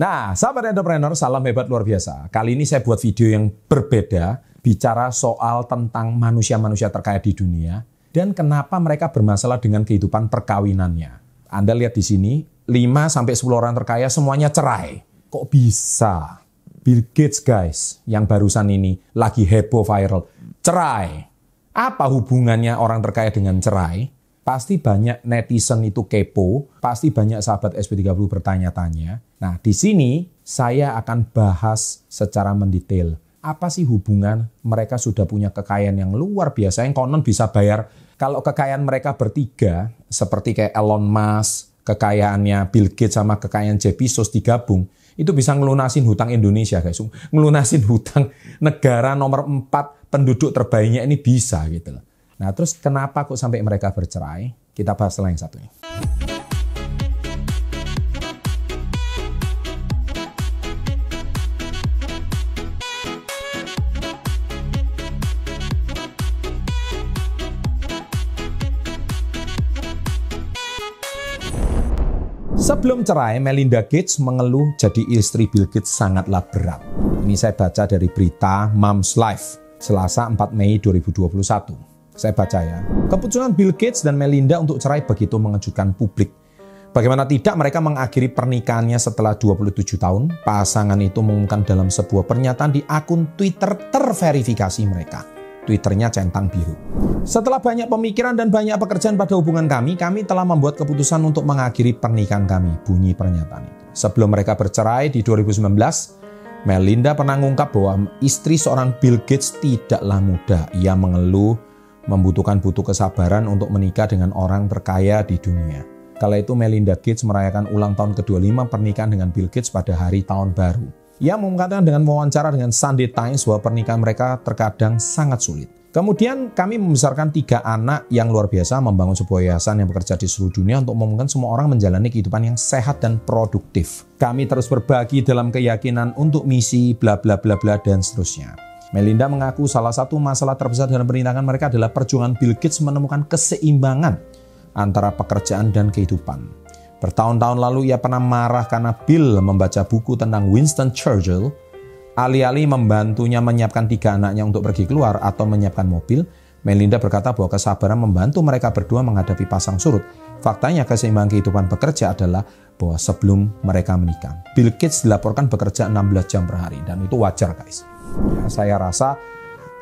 Nah, sahabat entrepreneur, salam hebat luar biasa. Kali ini saya buat video yang berbeda, bicara soal tentang manusia-manusia terkaya di dunia dan kenapa mereka bermasalah dengan kehidupan perkawinannya. Anda lihat di sini, 5 sampai 10 orang terkaya semuanya cerai. Kok bisa? Bill Gates guys, yang barusan ini lagi heboh viral, cerai. Apa hubungannya orang terkaya dengan cerai? Pasti banyak netizen itu kepo, pasti banyak sahabat SP30 bertanya-tanya. Nah, di sini saya akan bahas secara mendetail. Apa sih hubungan mereka sudah punya kekayaan yang luar biasa yang konon bisa bayar kalau kekayaan mereka bertiga seperti kayak Elon Musk, kekayaannya Bill Gates sama kekayaan Jeff Bezos digabung, itu bisa ngelunasin hutang Indonesia guys. Ngelunasin hutang negara nomor 4 penduduk terbaiknya ini bisa gitu loh. Nah, terus kenapa kok sampai mereka bercerai? Kita bahas setelah yang satu ini. Sebelum cerai, Melinda Gates mengeluh jadi istri Bill Gates sangatlah berat. Ini saya baca dari berita Mom's Life, Selasa 4 Mei 2021. Saya baca ya. Keputusan Bill Gates dan Melinda untuk cerai begitu mengejutkan publik. Bagaimana tidak mereka mengakhiri pernikahannya setelah 27 tahun. Pasangan itu mengumumkan dalam sebuah pernyataan di akun Twitter terverifikasi mereka. Twitternya centang biru. Setelah banyak pemikiran dan banyak pekerjaan pada hubungan kami, kami telah membuat keputusan untuk mengakhiri pernikahan kami. Bunyi pernyataan itu. Sebelum mereka bercerai di 2019, Melinda pernah mengungkap bahwa istri seorang Bill Gates tidaklah mudah. Ia mengeluh membutuhkan butuh kesabaran untuk menikah dengan orang terkaya di dunia. Kala itu Melinda Gates merayakan ulang tahun ke-25 pernikahan dengan Bill Gates pada hari tahun baru. Ia mengatakan dengan wawancara dengan Sunday Times bahwa pernikahan mereka terkadang sangat sulit. Kemudian kami membesarkan tiga anak yang luar biasa membangun sebuah yayasan yang bekerja di seluruh dunia untuk memungkinkan semua orang menjalani kehidupan yang sehat dan produktif. Kami terus berbagi dalam keyakinan untuk misi bla bla bla bla dan seterusnya. Melinda mengaku salah satu masalah terbesar dalam pernikahan mereka adalah perjuangan Bill Gates menemukan keseimbangan antara pekerjaan dan kehidupan. Bertahun-tahun lalu ia pernah marah karena Bill membaca buku tentang Winston Churchill, alih-alih membantunya menyiapkan tiga anaknya untuk pergi keluar atau menyiapkan mobil, Melinda berkata bahwa kesabaran membantu mereka berdua menghadapi pasang surut. Faktanya keseimbangan kehidupan bekerja adalah bahwa sebelum mereka menikah. Bill Gates dilaporkan bekerja 16 jam per hari dan itu wajar guys. Ya, saya rasa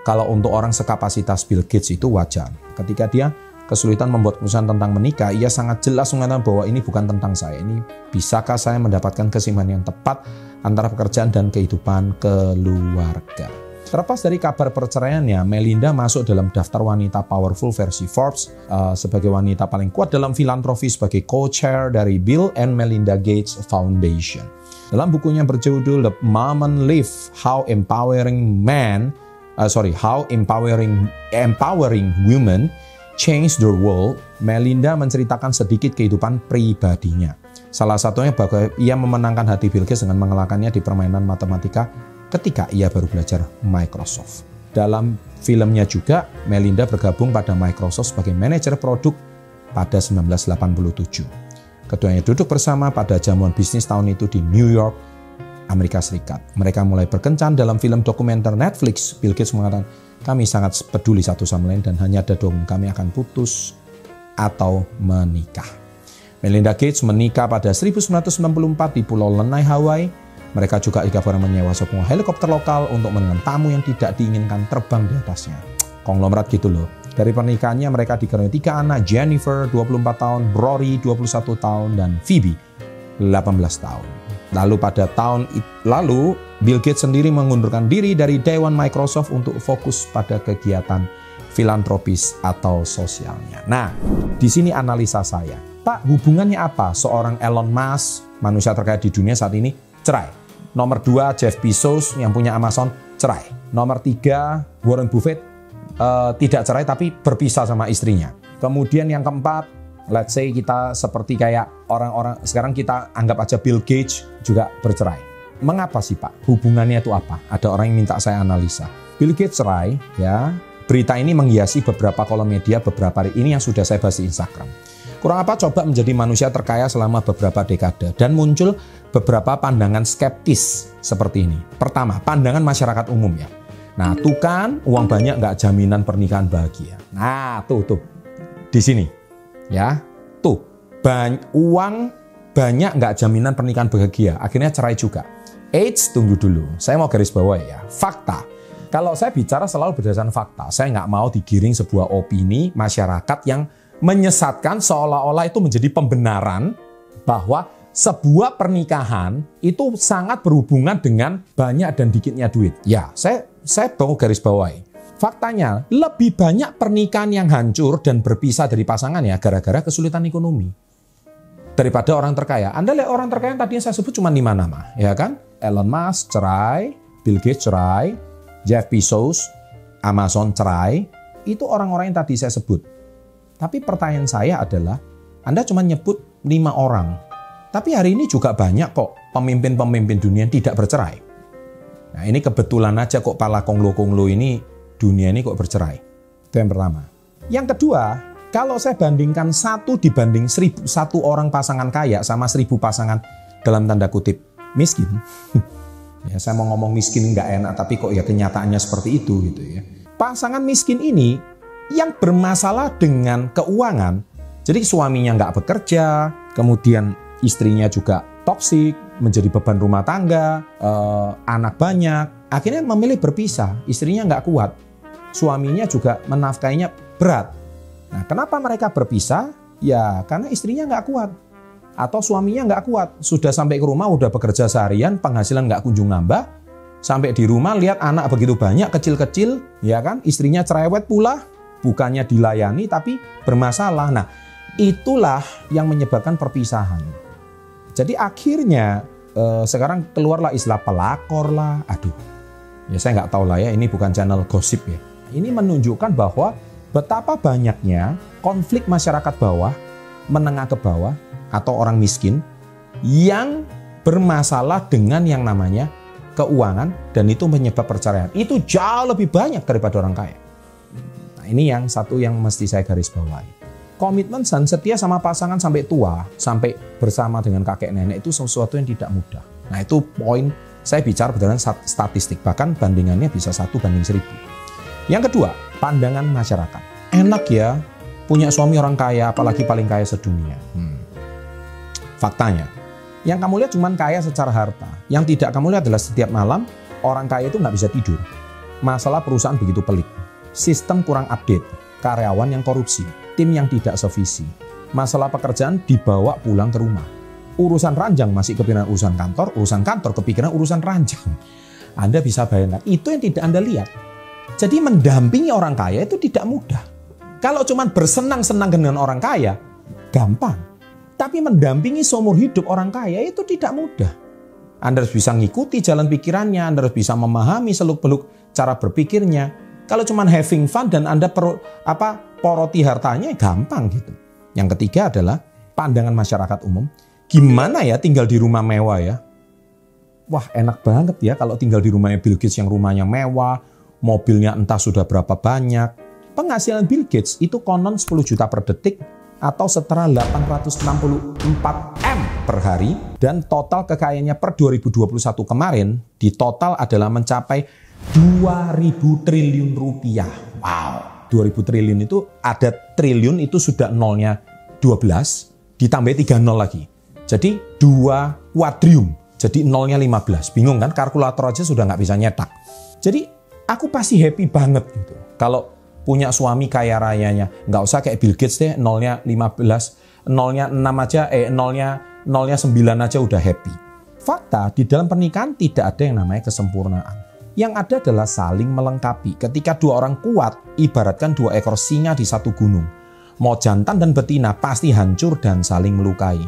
kalau untuk orang sekapasitas Bill Gates itu wajar. Ketika dia kesulitan membuat keputusan tentang menikah, ia sangat jelas mengatakan bahwa ini bukan tentang saya. Ini bisakah saya mendapatkan keseimbangan yang tepat antara pekerjaan dan kehidupan keluarga. Terlepas dari kabar perceraiannya, Melinda masuk dalam daftar wanita powerful versi Forbes uh, sebagai wanita paling kuat dalam filantropi sebagai co-chair dari Bill and Melinda Gates Foundation. Dalam bukunya berjudul The Moment Live: How Empowering Man, uh, sorry, How Empowering Empowering Women Change the World, Melinda menceritakan sedikit kehidupan pribadinya. Salah satunya bahwa ia memenangkan hati Bill Gates dengan mengalahkannya di permainan matematika ketika ia baru belajar Microsoft. Dalam filmnya juga, Melinda bergabung pada Microsoft sebagai manajer produk pada 1987. Keduanya duduk bersama pada jamuan bisnis tahun itu di New York, Amerika Serikat. Mereka mulai berkencan dalam film dokumenter Netflix. Bill Gates mengatakan, kami sangat peduli satu sama lain dan hanya ada dua kami akan putus atau menikah. Melinda Gates menikah pada 1994 di Pulau Lenai, Hawaii. Mereka juga pernah menyewa sebuah helikopter lokal untuk menenang tamu yang tidak diinginkan terbang di atasnya. Konglomerat gitu loh. Dari pernikahannya mereka dikaruniai tiga anak, Jennifer 24 tahun, Rory 21 tahun, dan Phoebe 18 tahun. Lalu pada tahun lalu, Bill Gates sendiri mengundurkan diri dari Dewan Microsoft untuk fokus pada kegiatan filantropis atau sosialnya. Nah, di sini analisa saya. Pak, hubungannya apa seorang Elon Musk, manusia terkaya di dunia saat ini, cerai? Nomor dua, Jeff Bezos yang punya Amazon, cerai. Nomor tiga, Warren Buffett, uh, tidak cerai tapi berpisah sama istrinya. Kemudian yang keempat, let's say kita seperti kayak orang-orang sekarang kita anggap aja Bill Gates juga bercerai. Mengapa sih Pak? Hubungannya itu apa? Ada orang yang minta saya analisa. Bill Gates cerai, ya. Berita ini menghiasi beberapa kolom media beberapa hari ini yang sudah saya bahas di Instagram. Kurang apa coba menjadi manusia terkaya selama beberapa dekade dan muncul beberapa pandangan skeptis seperti ini. Pertama, pandangan masyarakat umum ya. Nah, tuh kan uang banyak nggak jaminan pernikahan bahagia. Nah, tuh tuh di sini ya, tuh banyak uang banyak nggak jaminan pernikahan bahagia. Akhirnya cerai juga. Eits, tunggu dulu. Saya mau garis bawah ya. Fakta. Kalau saya bicara selalu berdasarkan fakta. Saya nggak mau digiring sebuah opini masyarakat yang menyesatkan seolah-olah itu menjadi pembenaran bahwa sebuah pernikahan itu sangat berhubungan dengan banyak dan dikitnya duit. Ya, saya saya mau garis bawahi. Faktanya, lebih banyak pernikahan yang hancur dan berpisah dari pasangannya gara-gara kesulitan ekonomi daripada orang terkaya. Anda lihat orang terkaya yang tadinya saya sebut cuma lima nama, ya kan? Elon Musk cerai, Bill Gates cerai, Jeff Bezos, Amazon cerai, itu orang-orang yang tadi saya sebut. Tapi pertanyaan saya adalah, Anda cuma nyebut lima orang, tapi hari ini juga banyak kok pemimpin-pemimpin dunia yang tidak bercerai. Nah ini kebetulan aja kok pala konglo-konglo ini dunia ini kok bercerai. Itu yang pertama. Yang kedua, kalau saya bandingkan satu dibanding seribu, satu orang pasangan kaya sama seribu pasangan dalam tanda kutip miskin. ya, saya mau ngomong miskin nggak enak, tapi kok ya kenyataannya seperti itu gitu ya. Pasangan miskin ini yang bermasalah dengan keuangan, jadi suaminya nggak bekerja, kemudian istrinya juga toksik, menjadi beban rumah tangga, eh, anak banyak, akhirnya memilih berpisah, istrinya nggak kuat, suaminya juga menafkainya berat, Nah, kenapa mereka berpisah? Ya, karena istrinya nggak kuat. Atau suaminya nggak kuat. Sudah sampai ke rumah, udah bekerja seharian, penghasilan nggak kunjung nambah. Sampai di rumah lihat anak begitu banyak, kecil-kecil, ya kan? Istrinya cerewet pula, bukannya dilayani tapi bermasalah. Nah, itulah yang menyebabkan perpisahan. Jadi akhirnya eh, sekarang keluarlah istilah pelakor lah. Aduh, ya saya nggak tahu lah ya. Ini bukan channel gosip ya. Ini menunjukkan bahwa betapa banyaknya konflik masyarakat bawah, menengah ke bawah, atau orang miskin yang bermasalah dengan yang namanya keuangan dan itu menyebab perceraian. Itu jauh lebih banyak daripada orang kaya. Ini yang satu yang mesti saya garis bawahi. Komitmen dan setia sama pasangan sampai tua, sampai bersama dengan kakek nenek itu sesuatu yang tidak mudah. Nah itu poin saya bicara berdasarkan statistik, bahkan bandingannya bisa satu banding seribu. Yang kedua, pandangan masyarakat. Enak ya punya suami orang kaya, apalagi paling kaya sedunia. Hmm. Faktanya, yang kamu lihat cuma kaya secara harta. Yang tidak kamu lihat adalah setiap malam orang kaya itu nggak bisa tidur. Masalah perusahaan begitu pelik. Sistem kurang update, karyawan yang korupsi, tim yang tidak sevisi. Masalah pekerjaan dibawa pulang ke rumah. Urusan ranjang masih kepikiran urusan kantor, urusan kantor kepikiran urusan ranjang. Anda bisa bayangkan, itu yang tidak Anda lihat jadi mendampingi orang kaya itu tidak mudah. Kalau cuma bersenang-senang dengan orang kaya, gampang. Tapi mendampingi seumur hidup orang kaya itu tidak mudah. Anda harus bisa mengikuti jalan pikirannya, Anda harus bisa memahami seluk-beluk cara berpikirnya. Kalau cuma having fun dan Anda perlu apa poroti hartanya gampang gitu. Yang ketiga adalah pandangan masyarakat umum. Gimana ya tinggal di rumah mewah ya? Wah enak banget ya kalau tinggal di rumahnya Bill Gates yang rumahnya mewah, mobilnya entah sudah berapa banyak. Penghasilan Bill Gates itu konon 10 juta per detik atau setara 864 M per hari dan total kekayaannya per 2021 kemarin di total adalah mencapai 2000 triliun rupiah. Wow, 2000 triliun itu ada triliun itu sudah nolnya 12 ditambah 3 nol lagi. Jadi 2 kuadrium, jadi nolnya 15. Bingung kan? Kalkulator aja sudah nggak bisa nyetak. Jadi aku pasti happy banget gitu. Kalau punya suami kaya rayanya, nggak usah kayak Bill Gates deh, nolnya 15, nolnya 6 aja, eh nolnya nolnya 9 aja udah happy. Fakta di dalam pernikahan tidak ada yang namanya kesempurnaan. Yang ada adalah saling melengkapi. Ketika dua orang kuat, ibaratkan dua ekor singa di satu gunung. Mau jantan dan betina pasti hancur dan saling melukai.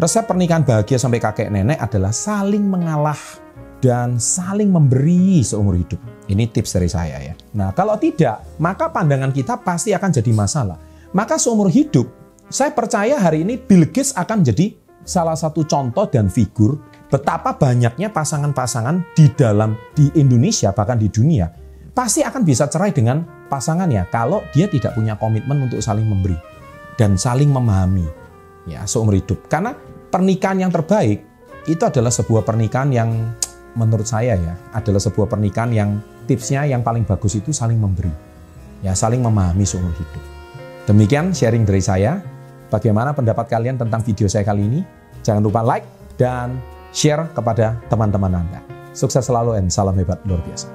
Resep pernikahan bahagia sampai kakek nenek adalah saling mengalah dan saling memberi seumur hidup. Ini tips dari saya ya. Nah, kalau tidak, maka pandangan kita pasti akan jadi masalah. Maka seumur hidup, saya percaya hari ini Bill Gates akan jadi salah satu contoh dan figur betapa banyaknya pasangan-pasangan di dalam di Indonesia bahkan di dunia pasti akan bisa cerai dengan pasangannya kalau dia tidak punya komitmen untuk saling memberi. dan saling memahami ya seumur hidup. Karena pernikahan yang terbaik itu adalah sebuah pernikahan yang menurut saya ya adalah sebuah pernikahan yang tipsnya yang paling bagus itu saling memberi. Ya, saling memahami seumur hidup. Demikian sharing dari saya. Bagaimana pendapat kalian tentang video saya kali ini? Jangan lupa like dan share kepada teman-teman Anda. Sukses selalu dan salam hebat luar biasa.